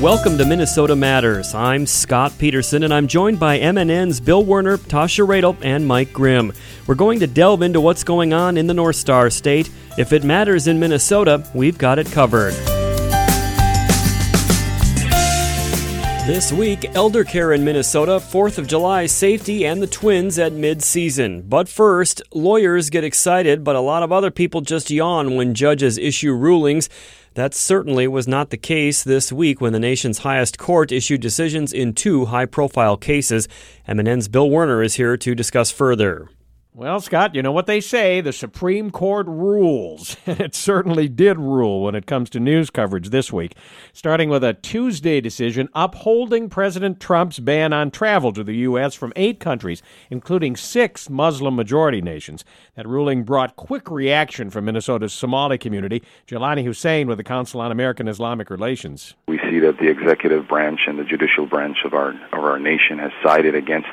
Welcome to Minnesota Matters. I'm Scott Peterson, and I'm joined by MNN's Bill Werner, Tasha Radel, and Mike Grimm. We're going to delve into what's going on in the North Star State. If it matters in Minnesota, we've got it covered. This week, elder care in Minnesota, 4th of July safety, and the Twins at mid season. But first, lawyers get excited, but a lot of other people just yawn when judges issue rulings. That certainly was not the case this week when the nation's highest court issued decisions in two high profile cases. MNN's Bill Werner is here to discuss further. Well, Scott, you know what they say the Supreme Court rules. And it certainly did rule when it comes to news coverage this week, starting with a Tuesday decision upholding President Trump's ban on travel to the U.S. from eight countries, including six Muslim majority nations. That ruling brought quick reaction from Minnesota's Somali community. Jaylani Hussein with the Council on American Islamic Relations. We see that the executive branch and the judicial branch of our, of our nation has sided against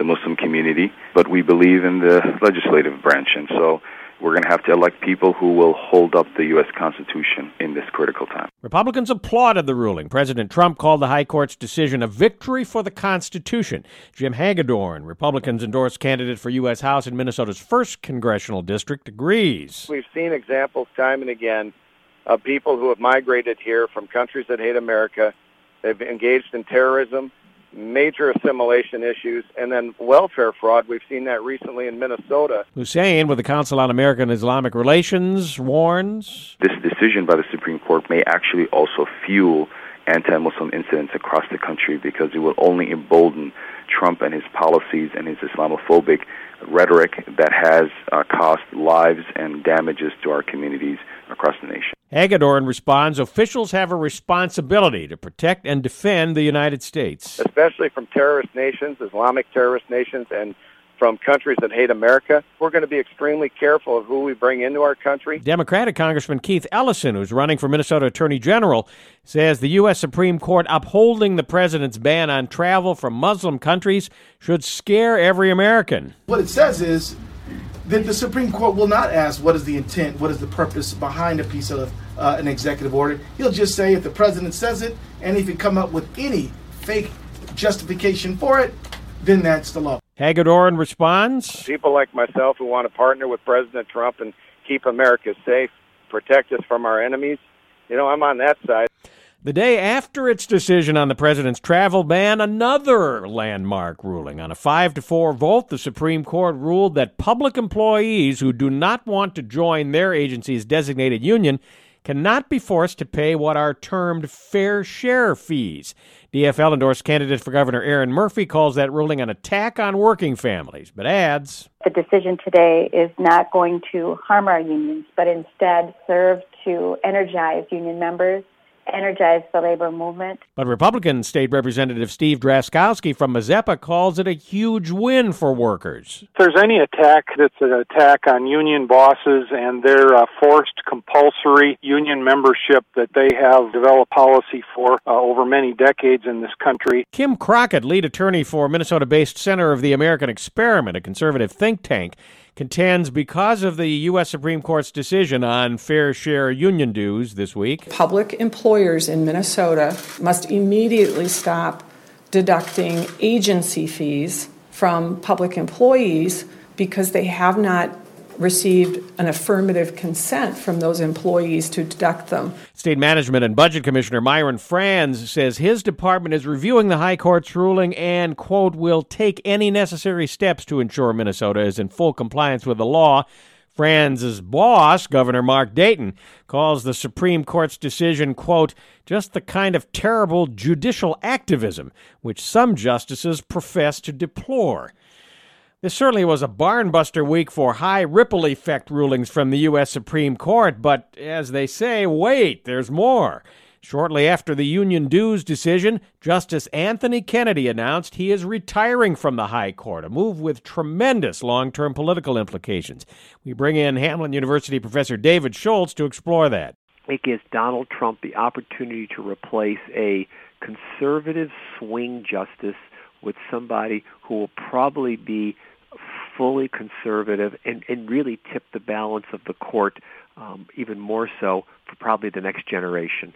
the Muslim community, but we believe in the legislative branch, and so we're going to have to elect people who will hold up the U.S. Constitution in this critical time. Republicans applauded the ruling. President Trump called the High Court's decision a victory for the Constitution. Jim Hagedorn, Republicans endorsed candidate for U.S. House in Minnesota's 1st congressional district, agrees. We've seen examples time and again of people who have migrated here from countries that hate America. They've engaged in terrorism major assimilation issues, and then welfare fraud. We've seen that recently in Minnesota. Hussein, with the Council on American Islamic Relations, warns this decision by the Supreme Court may actually also fuel anti Muslim incidents across the country because it will only embolden Trump and his policies and his Islamophobic rhetoric that has uh, cost lives and damages to our communities across the nation. Hagedorn responds officials have a responsibility to protect and defend the United States. Especially from terrorist nations, Islamic terrorist nations, and from countries that hate America. We're going to be extremely careful of who we bring into our country. Democratic Congressman Keith Ellison, who's running for Minnesota Attorney General, says the U.S. Supreme Court upholding the president's ban on travel from Muslim countries should scare every American. What it says is that the Supreme Court will not ask what is the intent, what is the purpose behind a piece of uh, an executive order. He'll just say if the president says it, and if he come up with any fake justification for it, then that's the law. Hagedorn responds People like myself who want to partner with President Trump and keep America safe, protect us from our enemies, you know, I'm on that side. The day after its decision on the president's travel ban, another landmark ruling. On a 5 to 4 vote, the Supreme Court ruled that public employees who do not want to join their agency's designated union cannot be forced to pay what are termed fair share fees. DFL endorsed candidate for governor Erin Murphy calls that ruling an attack on working families, but adds The decision today is not going to harm our unions, but instead serve to energize union members energize the labor movement. But Republican State Representative Steve Drazkowski from Mazeppa calls it a huge win for workers. If there's any attack that's an attack on union bosses and their uh, forced compulsory union membership that they have developed policy for uh, over many decades in this country. Kim Crockett, lead attorney for Minnesota based Center of the American Experiment, a conservative think tank, contends because of the U.S. Supreme Court's decision on fair share union dues this week. Public employers in Minnesota must immediately stop deducting agency fees from public employees because they have not received an affirmative consent from those employees to deduct them. State Management and Budget Commissioner Myron Frans says his department is reviewing the High Court's ruling and, quote, will take any necessary steps to ensure Minnesota is in full compliance with the law. Frans's boss, Governor Mark Dayton, calls the Supreme Court's decision, quote, just the kind of terrible judicial activism which some justices profess to deplore. This certainly was a barnbuster week for high ripple effect rulings from the U.S. Supreme Court, but as they say, wait, there's more. Shortly after the union dues decision, Justice Anthony Kennedy announced he is retiring from the High Court, a move with tremendous long term political implications. We bring in Hamline University professor David Schultz to explore that. It gives Donald Trump the opportunity to replace a conservative swing justice with somebody who will probably be fully conservative and, and really tip the balance of the court um, even more so for probably the next generation.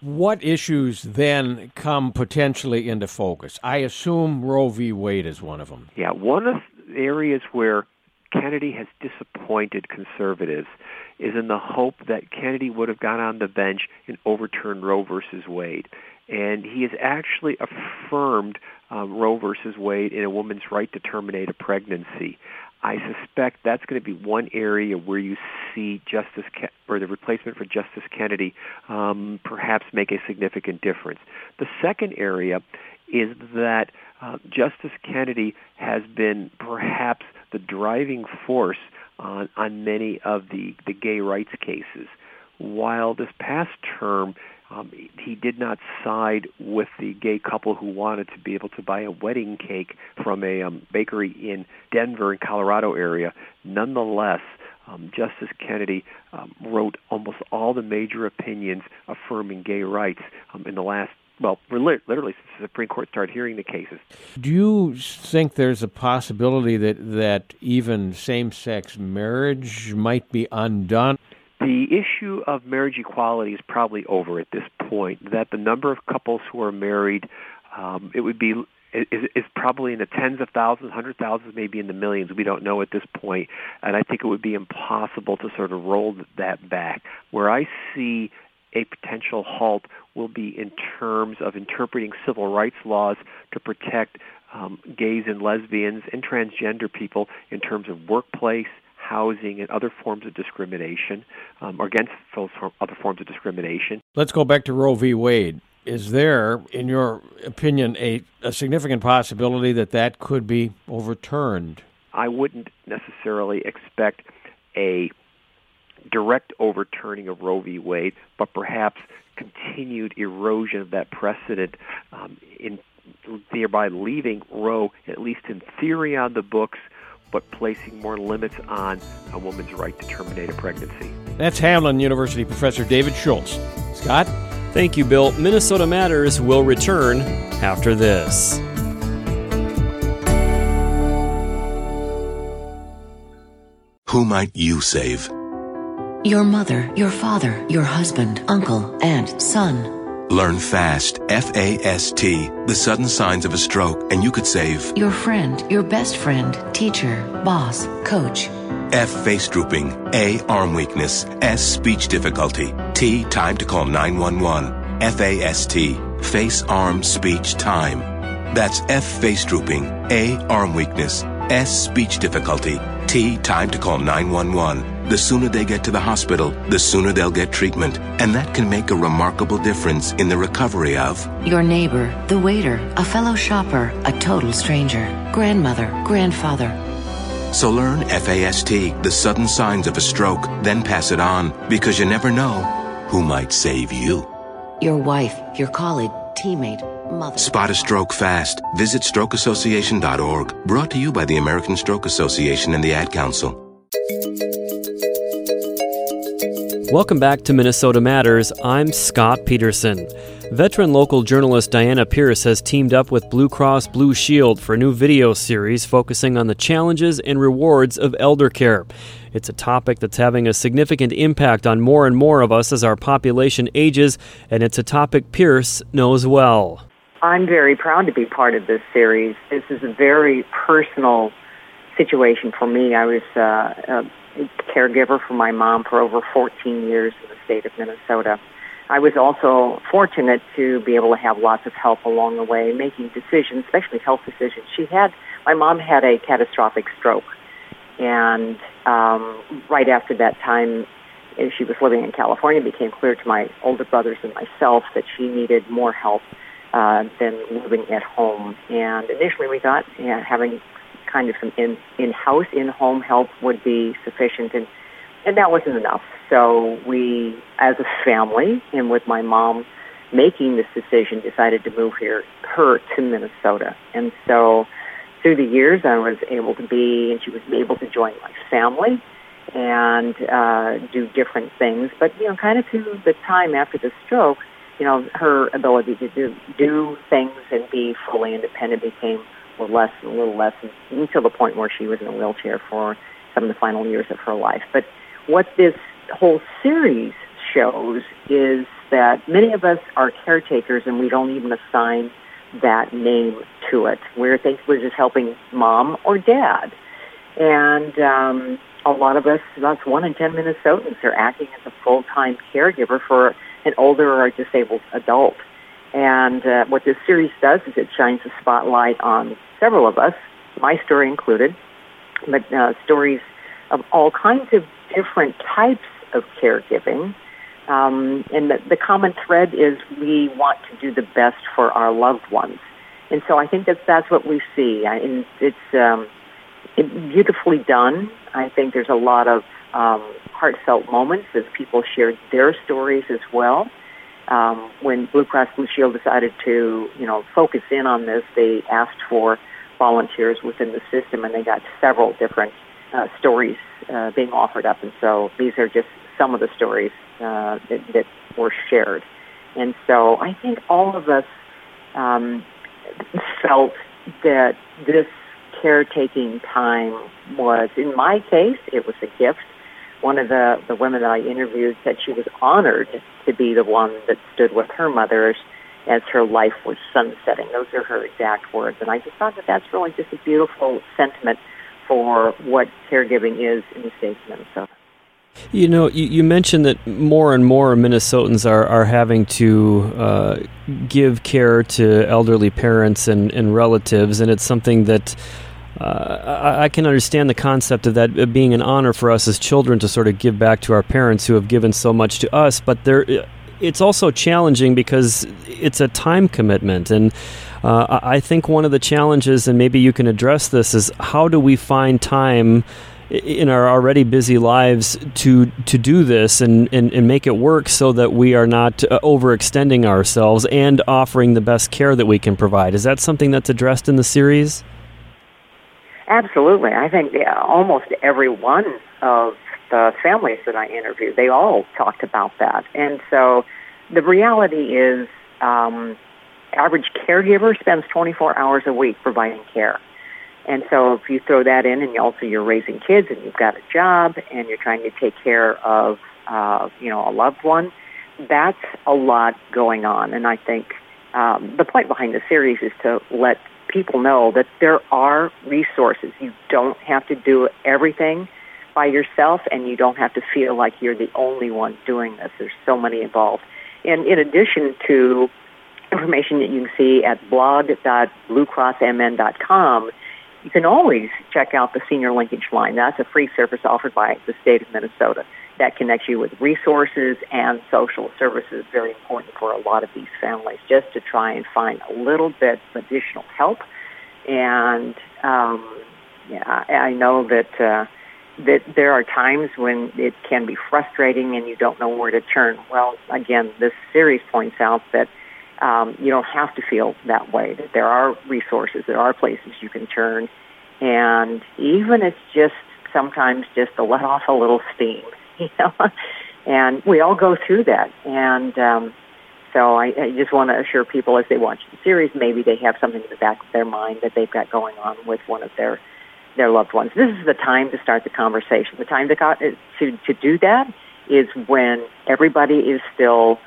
What issues then come potentially into focus? I assume Roe v. Wade is one of them. Yeah, one of the areas where Kennedy has disappointed conservatives is in the hope that Kennedy would have gone on the bench and overturned Roe versus Wade. And he has actually affirmed um, Roe versus Wade in a woman's right to terminate a pregnancy. I suspect that's going to be one area where you see Justice Ke- or the replacement for Justice Kennedy um, perhaps make a significant difference. The second area is that uh, Justice Kennedy has been perhaps the driving force on, on many of the, the gay rights cases. While this past term um, he did not side with the gay couple who wanted to be able to buy a wedding cake from a um, bakery in Denver, in Colorado area. Nonetheless, um, Justice Kennedy um, wrote almost all the major opinions affirming gay rights um, in the last well, literally since the Supreme Court started hearing the cases. Do you think there's a possibility that that even same-sex marriage might be undone? The issue of marriage equality is probably over at this point. That the number of couples who are married, um, it would be is, is probably in the tens of thousands, hundred thousands, maybe in the millions. We don't know at this point, and I think it would be impossible to sort of roll that back. Where I see a potential halt will be in terms of interpreting civil rights laws to protect um, gays and lesbians and transgender people in terms of workplace housing and other forms of discrimination um, or against those other forms of discrimination. Let's go back to Roe v. Wade. Is there, in your opinion, a, a significant possibility that that could be overturned? I wouldn't necessarily expect a direct overturning of Roe v. Wade, but perhaps continued erosion of that precedent um, in thereby leaving Roe, at least in theory, on the books, but placing more limits on a woman's right to terminate a pregnancy. That's Hamline University professor David Schultz. Scott? Thank you, Bill. Minnesota Matters will return after this. Who might you save? Your mother, your father, your husband, uncle, aunt, son. Learn FAST, F A S T, the sudden signs of a stroke, and you could save your friend, your best friend, teacher, boss, coach. F. Face drooping. A. Arm weakness. S. Speech difficulty. T. Time to call 911. F A S T. Face, arm, speech, time. That's F. Face drooping. A. Arm weakness. S. Speech difficulty. T. Time to call 911 the sooner they get to the hospital, the sooner they'll get treatment. And that can make a remarkable difference in the recovery of your neighbor, the waiter, a fellow shopper, a total stranger, grandmother, grandfather. So learn FAST, the sudden signs of a stroke, then pass it on, because you never know who might save you. Your wife, your colleague, teammate, mother. Spot a stroke fast. Visit strokeassociation.org. Brought to you by the American Stroke Association and the Ad Council. Welcome back to Minnesota Matters. I'm Scott Peterson. Veteran local journalist Diana Pierce has teamed up with Blue Cross Blue Shield for a new video series focusing on the challenges and rewards of elder care. It's a topic that's having a significant impact on more and more of us as our population ages, and it's a topic Pierce knows well. I'm very proud to be part of this series. This is a very personal situation for me. I was uh, caregiver for my mom for over 14 years in the state of Minnesota. I was also fortunate to be able to have lots of help along the way, making decisions, especially health decisions. She had, my mom had a catastrophic stroke, and um, right after that time, as she was living in California, it became clear to my older brothers and myself that she needed more help uh, than living at home. And initially, we thought yeah, having kind of some in in-house, in-home help would be sufficient, and and that wasn't enough. So we, as a family, and with my mom making this decision, decided to move here her to Minnesota, and so through the years, I was able to be, and she was able to join my family and uh, do different things. But you know, kind of to the time after the stroke, you know, her ability to do do things and be fully independent became or less, and a little less, until the point where she was in a wheelchair for some of the final years of her life. But what this whole series shows is that many of us are caretakers and we don't even assign that name to it. We think we're just helping mom or dad. And um, a lot of us, that's one in ten Minnesotans, are acting as a full-time caregiver for an older or disabled adult. And uh, what this series does is it shines a spotlight on several of us, my story included, but uh, stories of all kinds of different types of caregiving. Um, and the, the common thread is we want to do the best for our loved ones. And so I think that that's what we see. I, and it's um, beautifully done. I think there's a lot of um, heartfelt moments as people shared their stories as well. Um, when Blue Cross Blue Shield decided to, you know, focus in on this, they asked for volunteers within the system, and they got several different uh, stories uh, being offered up. And so these are just some of the stories uh, that, that were shared. And so I think all of us um, felt that this caretaking time was, in my case, it was a gift. One of the, the women that I interviewed said she was honored to be the one that stood with her mother as her life was sunsetting. Those are her exact words. And I just thought that that's really just a beautiful sentiment for what caregiving is in the state of Minnesota. You know, you, you, mentioned that more and more Minnesotans are, are having to uh, give care to elderly parents and, and relatives, and it's something that uh, I, I, can understand the concept of that being an honor for us as children to sort of give back to our parents who have given so much to us, but there, it's also challenging because it's a time commitment. And uh, I think one of the challenges, and maybe you can address this, is how do we find time? in our already busy lives to to do this and, and, and make it work so that we are not uh, overextending ourselves and offering the best care that we can provide. Is that something that's addressed in the series? Absolutely. I think almost every one of the families that I interviewed, they all talked about that. And so the reality is um, average caregiver spends 24 hours a week providing care. And so if you throw that in and also you're raising kids and you've got a job and you're trying to take care of, uh, you know, a loved one, that's a lot going on. And I think um, the point behind the series is to let people know that there are resources. You don't have to do everything by yourself and you don't have to feel like you're the only one doing this. There's so many involved. And in addition to information that you can see at blog.bluecrossmn.com, you can always check out the Senior Linkage Line. That's a free service offered by the state of Minnesota that connects you with resources and social services. Very important for a lot of these families, just to try and find a little bit of additional help. And um, yeah, I know that uh, that there are times when it can be frustrating and you don't know where to turn. Well, again, this series points out that um, you don't have to feel that way. That there are resources, there are places you can turn, and even it's just sometimes just to let off a little steam, know. and we all go through that, and um, so I, I just want to assure people as they watch the series, maybe they have something in the back of their mind that they've got going on with one of their their loved ones. This is the time to start the conversation. The time to to to do that is when everybody is still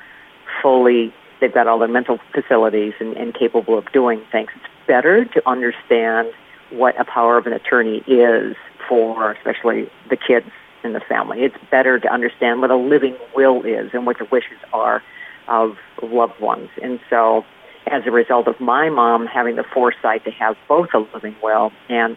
fully they've got all the mental facilities and, and capable of doing things. It's better to understand what a power of an attorney is for especially the kids in the family. It's better to understand what a living will is and what the wishes are of loved ones. And so as a result of my mom having the foresight to have both a living will and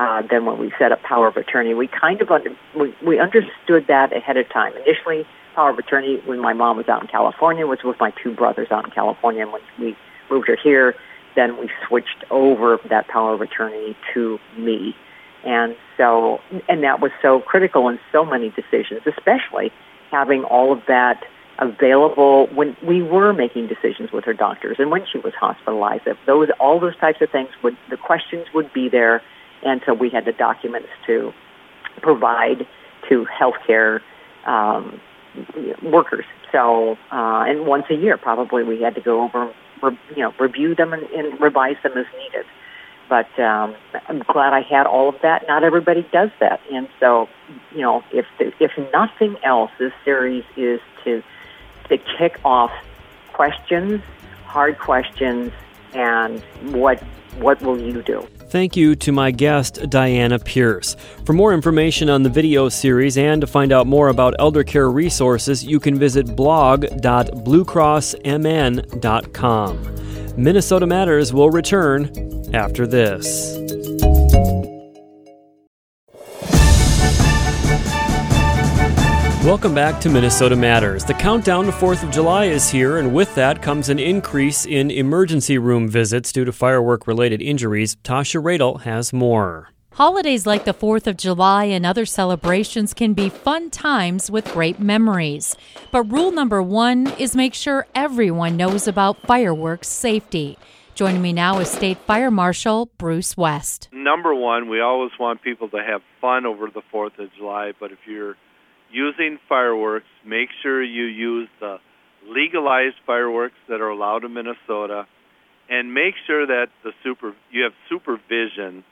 uh, then when we set up power of attorney, we kind of under, we, we understood that ahead of time. Initially, power of attorney when my mom was out in California was with my two brothers out in California. And when we moved her here, then we switched over that power of attorney to me. And so, and that was so critical in so many decisions, especially having all of that available when we were making decisions with her doctors and when she was hospitalized. If those, all those types of things would, the questions would be there. And so we had the documents to provide to healthcare um, workers. So, uh, and once a year, probably we had to go over, re, you know, review them and, and revise them as needed. But um, I'm glad I had all of that. Not everybody does that, and so, you know, if if nothing else, this series is to to kick off questions, hard questions, and what what will you do? Thank you to my guest, Diana Pierce. For more information on the video series and to find out more about elder care resources, you can visit blog.bluecrossmn.com. Minnesota Matters will return after this. Welcome back to Minnesota Matters. The countdown to 4th of July is here, and with that comes an increase in emergency room visits due to firework related injuries. Tasha Radel has more. Holidays like the 4th of July and other celebrations can be fun times with great memories. But rule number one is make sure everyone knows about fireworks safety. Joining me now is State Fire Marshal Bruce West. Number one, we always want people to have fun over the 4th of July, but if you're using fireworks, make sure you use the legalized fireworks that are allowed in Minnesota, and make sure that the super you have supervision,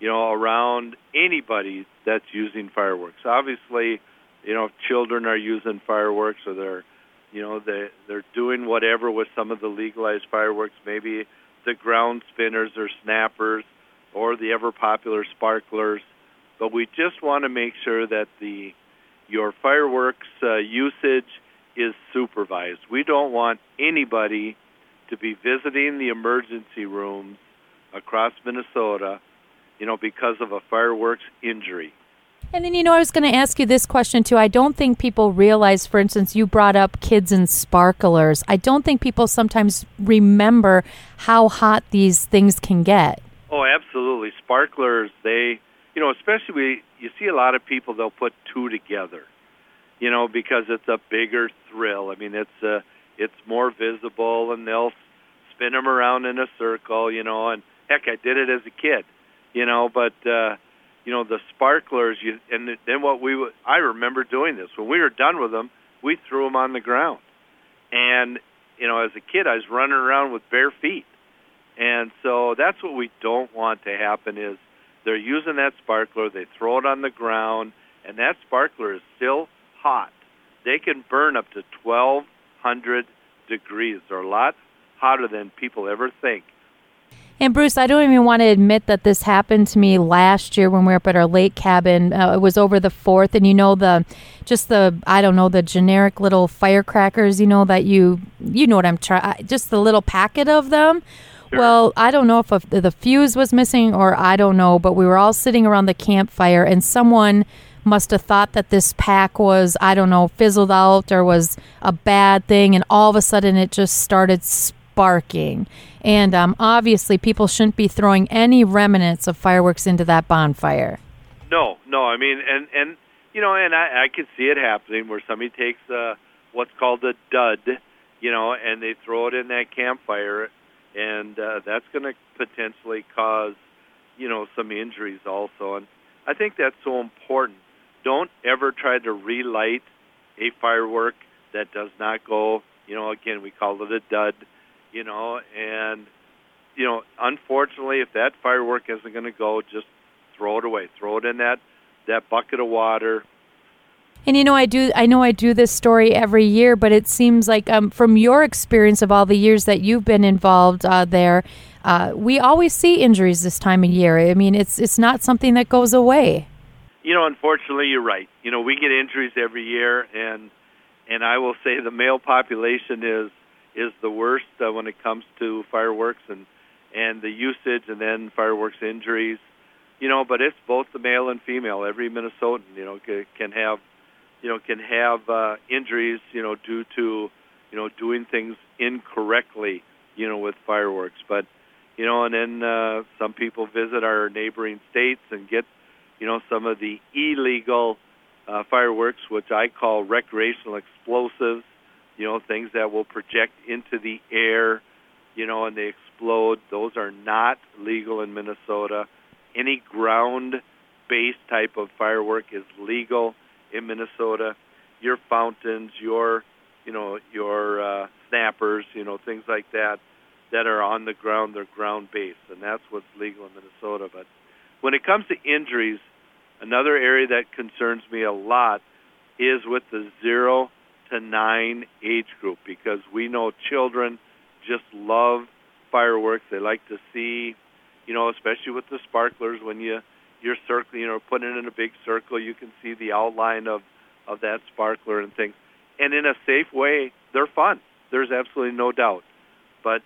you know, around anybody that's using fireworks. Obviously, you know, if children are using fireworks or they're, you know, they they're doing whatever with some of the legalized fireworks, maybe the ground spinners or snappers or the ever popular sparklers. But we just want to make sure that the your fireworks uh, usage is supervised. We don't want anybody to be visiting the emergency rooms across Minnesota, you know, because of a fireworks injury. And then, you know, I was going to ask you this question too. I don't think people realize, for instance, you brought up kids and sparklers. I don't think people sometimes remember how hot these things can get. Oh, absolutely. Sparklers, they, you know, especially we, you see a lot of people they'll put two together, you know, because it's a bigger thrill. I mean, it's uh, it's more visible, and they'll spin them around in a circle, you know. And heck, I did it as a kid, you know. But uh, you know, the sparklers, you and then what we I remember doing this when we were done with them, we threw them on the ground, and you know, as a kid, I was running around with bare feet, and so that's what we don't want to happen is they're using that sparkler, they throw it on the ground, and that sparkler is still hot. They can burn up to 1200 degrees. They're a lot hotter than people ever think. And Bruce, I don't even want to admit that this happened to me last year when we were up at our lake cabin. Uh, it was over the fourth, and you know the, just the I don't know the generic little firecrackers. You know that you you know what I'm trying. Just the little packet of them. Sure. Well, I don't know if a, the fuse was missing or I don't know, but we were all sitting around the campfire and someone must have thought that this pack was, I don't know, fizzled out or was a bad thing, and all of a sudden it just started sparking. And um, obviously, people shouldn't be throwing any remnants of fireworks into that bonfire. No, no. I mean, and and you know, and I, I could see it happening where somebody takes uh, what's called a dud, you know, and they throw it in that campfire, and uh, that's going to potentially cause, you know, some injuries also. And I think that's so important. Don't ever try to relight a firework that does not go. You know, again, we call it a dud. You know, and you know, unfortunately, if that firework isn't going to go, just throw it away. Throw it in that that bucket of water. And you know, I do. I know I do this story every year, but it seems like um, from your experience of all the years that you've been involved uh, there, uh, we always see injuries this time of year. I mean, it's it's not something that goes away. You know, unfortunately, you're right. You know, we get injuries every year, and and I will say the male population is is the worst uh, when it comes to fireworks and and the usage, and then fireworks injuries. You know, but it's both the male and female. Every Minnesotan, you know, can have you know, can have uh, injuries, you know, due to, you know, doing things incorrectly, you know, with fireworks. But, you know, and then uh, some people visit our neighboring states and get, you know, some of the illegal uh, fireworks, which I call recreational explosives, you know, things that will project into the air, you know, and they explode. Those are not legal in Minnesota. Any ground based type of firework is legal in Minnesota, your fountains, your you know your uh, snappers, you know things like that that are on the ground, they're ground based, and that's what's legal in Minnesota. But when it comes to injuries, another area that concerns me a lot is with the zero to 9 age group because we know children just love fireworks. They like to see, you know, especially with the sparklers when you you're circling, you know, putting it in a big circle, you can see the outline of of that sparkler and things. And in a safe way, they're fun. There's absolutely no doubt. But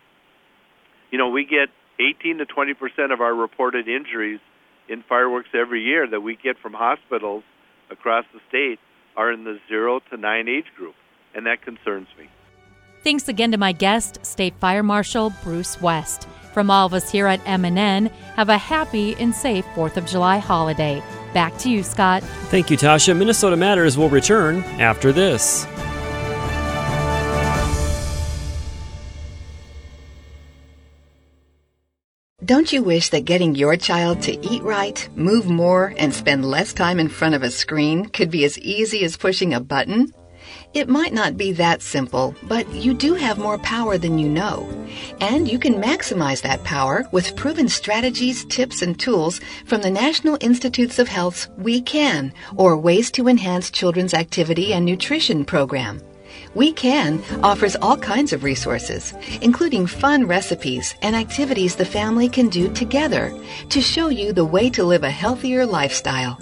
you know, we get 18 to 20 percent of our reported injuries in fireworks every year that we get from hospitals across the state are in the zero to nine age group, and that concerns me. Thanks again to my guest, State Fire Marshal Bruce West. From all of us here at MNN, have a happy and safe 4th of July holiday. Back to you, Scott. Thank you, Tasha. Minnesota Matters will return after this. Don't you wish that getting your child to eat right, move more, and spend less time in front of a screen could be as easy as pushing a button? It might not be that simple, but you do have more power than you know. And you can maximize that power with proven strategies, tips, and tools from the National Institutes of Health's We Can, or Ways to Enhance Children's Activity and Nutrition program. We Can offers all kinds of resources, including fun recipes and activities the family can do together to show you the way to live a healthier lifestyle.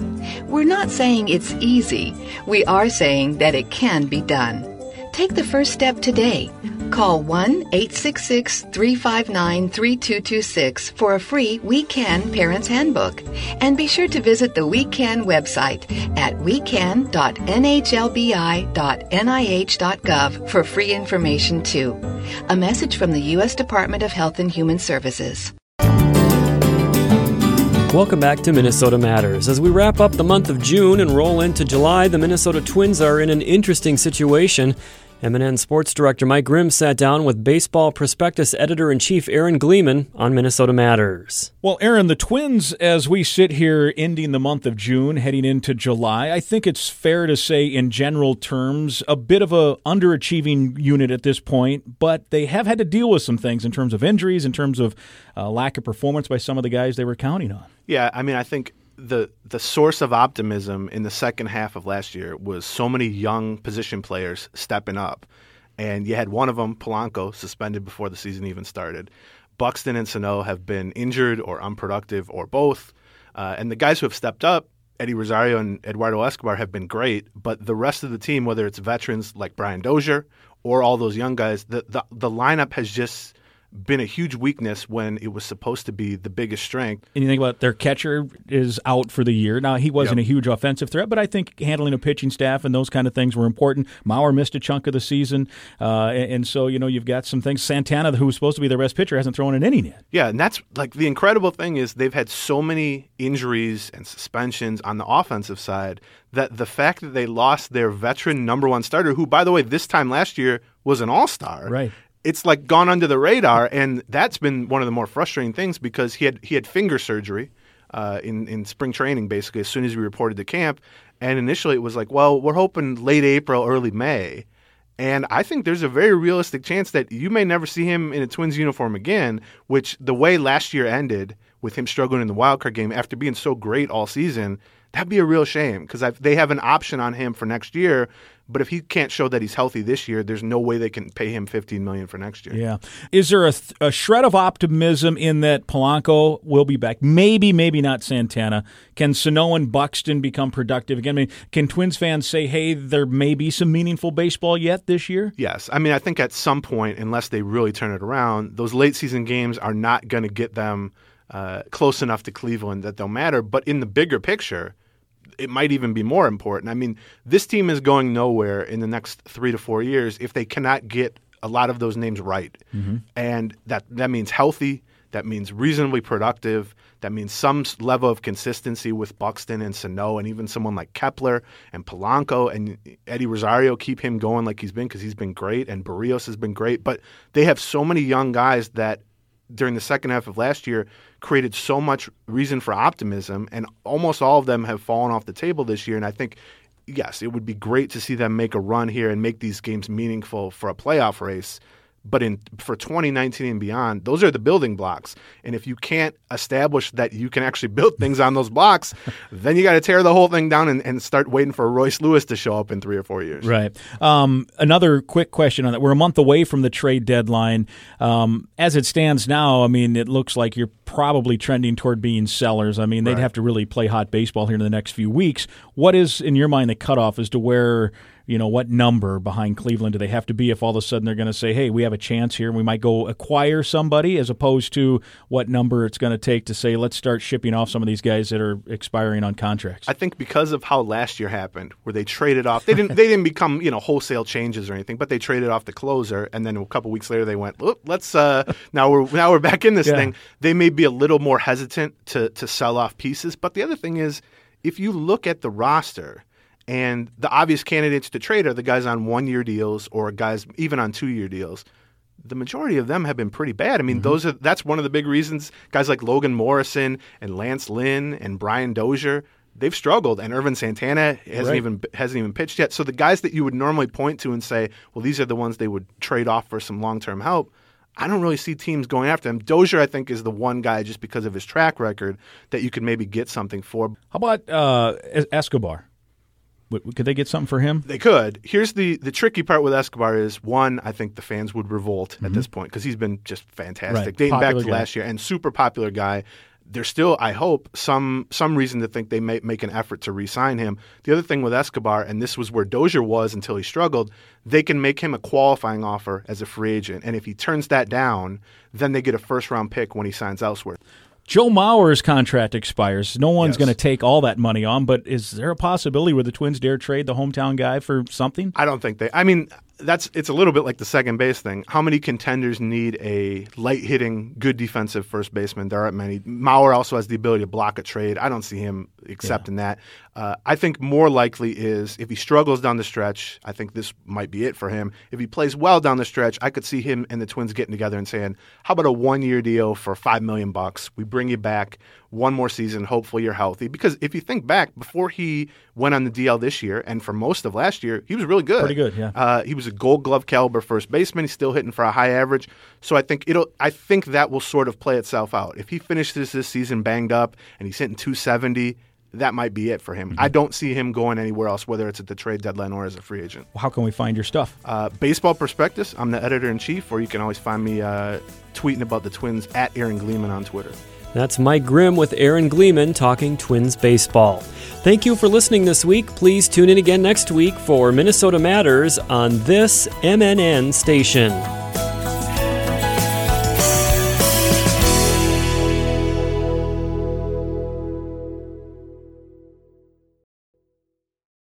We're not saying it's easy, we are saying that it can be done. Take the first step today. Call 1 866 359 3226 for a free We Can Parents Handbook. And be sure to visit the We Can website at wecan.nhlbi.nih.gov for free information too. A message from the U.S. Department of Health and Human Services. Welcome back to Minnesota Matters. As we wrap up the month of June and roll into July, the Minnesota Twins are in an interesting situation. MNN Sports Director Mike Grimm sat down with Baseball Prospectus Editor in Chief Aaron Gleeman on Minnesota Matters. Well, Aaron, the Twins, as we sit here ending the month of June, heading into July, I think it's fair to say, in general terms, a bit of a underachieving unit at this point. But they have had to deal with some things in terms of injuries, in terms of uh, lack of performance by some of the guys they were counting on. Yeah, I mean, I think the the source of optimism in the second half of last year was so many young position players stepping up, and you had one of them, Polanco, suspended before the season even started. Buxton and Sano have been injured or unproductive or both, uh, and the guys who have stepped up, Eddie Rosario and Eduardo Escobar, have been great. But the rest of the team, whether it's veterans like Brian Dozier or all those young guys, the the, the lineup has just been a huge weakness when it was supposed to be the biggest strength. And you think about their catcher is out for the year. Now he wasn't Yep. a huge offensive threat, but I think handling a pitching staff and those kind of things were important. Mauer missed a chunk of the season, uh, and, and so you know you've got some things. Santana, who was supposed to be their best pitcher, hasn't thrown an inning yet. Yeah, and that's like the incredible thing is they've had so many injuries and suspensions on the offensive side that the fact that they lost their veteran number one starter, who by the way this time last year was an all star, right? It's like gone under the radar, and that's been one of the more frustrating things because he had he had finger surgery uh, in in spring training basically as soon as we reported to camp, and initially it was like, well, we're hoping late April, early May. And I think there's a very realistic chance that you may never see him in a Twins uniform again, which the way last year ended with him struggling in the wild card game after being so great all season, that'd be a real shame because they have an option on him for next year. But if he can't show that he's healthy this year, there's no way they can pay him 15 million for next year. Yeah. Is there a, th- a shred of optimism in that Polanco will be back? Maybe, maybe not Santana. Can Sano and Buxton become productive again? I mean, can Twins fans say, hey, there may be some meaningful baseball yet this year? Yes. I mean, I think at some point, unless they really turn it around, those late season games are not going to get them uh, close enough to Cleveland that they'll matter. But in the bigger picture, it might even be more important. I mean, this team is going nowhere in the next three to four years if they cannot get a lot of those names right. Mhm. And that, that means healthy, that means reasonably productive, that means some level of consistency with Buxton and Sano, and even someone like Kepler and Polanco and Eddie Rosario keep him going like he's been because he's been great, and Berrios has been great. But they have so many young guys that during the second half of last year created so much reason for optimism, and almost all of them have fallen off the table this year. And I think, yes, it would be great to see them make a run here and make these games meaningful for a playoff race. But in for 2019 and beyond, those are the building blocks. And if you can't establish that you can actually build things on those blocks, then you got to tear the whole thing down and, and start waiting for Royce Lewis to show up in three or four years. Right. Um, another quick question on that. We're a month away from the trade deadline. Um, as it stands now, I mean, it looks like you're probably trending toward being sellers. I mean, they'd Right. have to really play hot baseball here in the next few weeks. What is, in your mind, the cutoff as to where, you know, what number behind Cleveland do they have to be if all of a sudden they're going to say, hey, we have a chance here and we might go acquire somebody, as opposed to what number it's going to take to say, let's start shipping off some of these guys that are expiring on contracts? I think because of how last year happened, where they traded off, they didn't they didn't become you know wholesale changes or anything, but they traded off the closer, and then a couple weeks later they went, let's uh, now we're now we're back in this Yeah. thing. They may be a little more hesitant to to sell off pieces, but the other thing is, if you look at the roster. And the obvious candidates to trade are the guys on one year deals or guys even on two year deals. The majority of them have been pretty bad. I mean, those are that's one of the big reasons guys like Logan Morrison and Lance Lynn and Brian Dozier they've struggled, and Ervin Santana hasn't Right. even hasn't even pitched yet. So the guys that you would normally point to and say, well, these are the ones they would trade off for some long term help. I don't really see teams going after him. Dozier, I think, is the one guy just because of his track record that you could maybe get something for. How about uh, Escobar? Could they get something for him? They could. Here's the the tricky part with Escobar is one, I think the fans would revolt at this point because he's been just fantastic, Mm-hmm. Right. dating back to guy. last year, and super popular guy. There's still, I hope, some some reason to think they may make an effort to re-sign him. The other thing with Escobar, and this was where Dozier was until he struggled, they can make him a qualifying offer as a free agent, and if he turns that down, then they get a first round pick when he signs elsewhere. Joe Mauer's contract expires. No one's Yes. going to take all that money on, but is there a possibility where the Twins dare trade the hometown guy for something? I don't think they. I mean, that's it's a little bit like the second base thing. How many contenders need a light hitting, good defensive first baseman? There aren't many. Mauer also has the ability to block a trade. I don't see him accepting that. Uh, I think more likely is if he struggles down the stretch. I think this might be it for him. If he plays well down the stretch, I could see him and the Twins getting together and saying, "How about a one year deal for five million bucks? We bring you back." One more season, hopefully you're healthy. Because if you think back, before he went on the DL this year, and for most of last year, he was really good. Pretty good, yeah. Uh, he was a Gold Glove caliber first baseman. He's still hitting for a high average. So I think it'll. I think that will sort of play itself out. If he finishes this season banged up and he's hitting 270, that might be it for him. Mm-hmm. I don't see him going anywhere else, whether it's at the trade deadline or as a free agent. How can we find your stuff? Uh, Baseball Prospectus. I'm the editor in chief, or you can always find me uh, tweeting about the Twins at Aaron Gleeman on Twitter. That's Mike Grimm with Aaron Gleeman talking Twins baseball. Thank you for listening this week. Please tune in again next week for Minnesota Matters on this MNN station.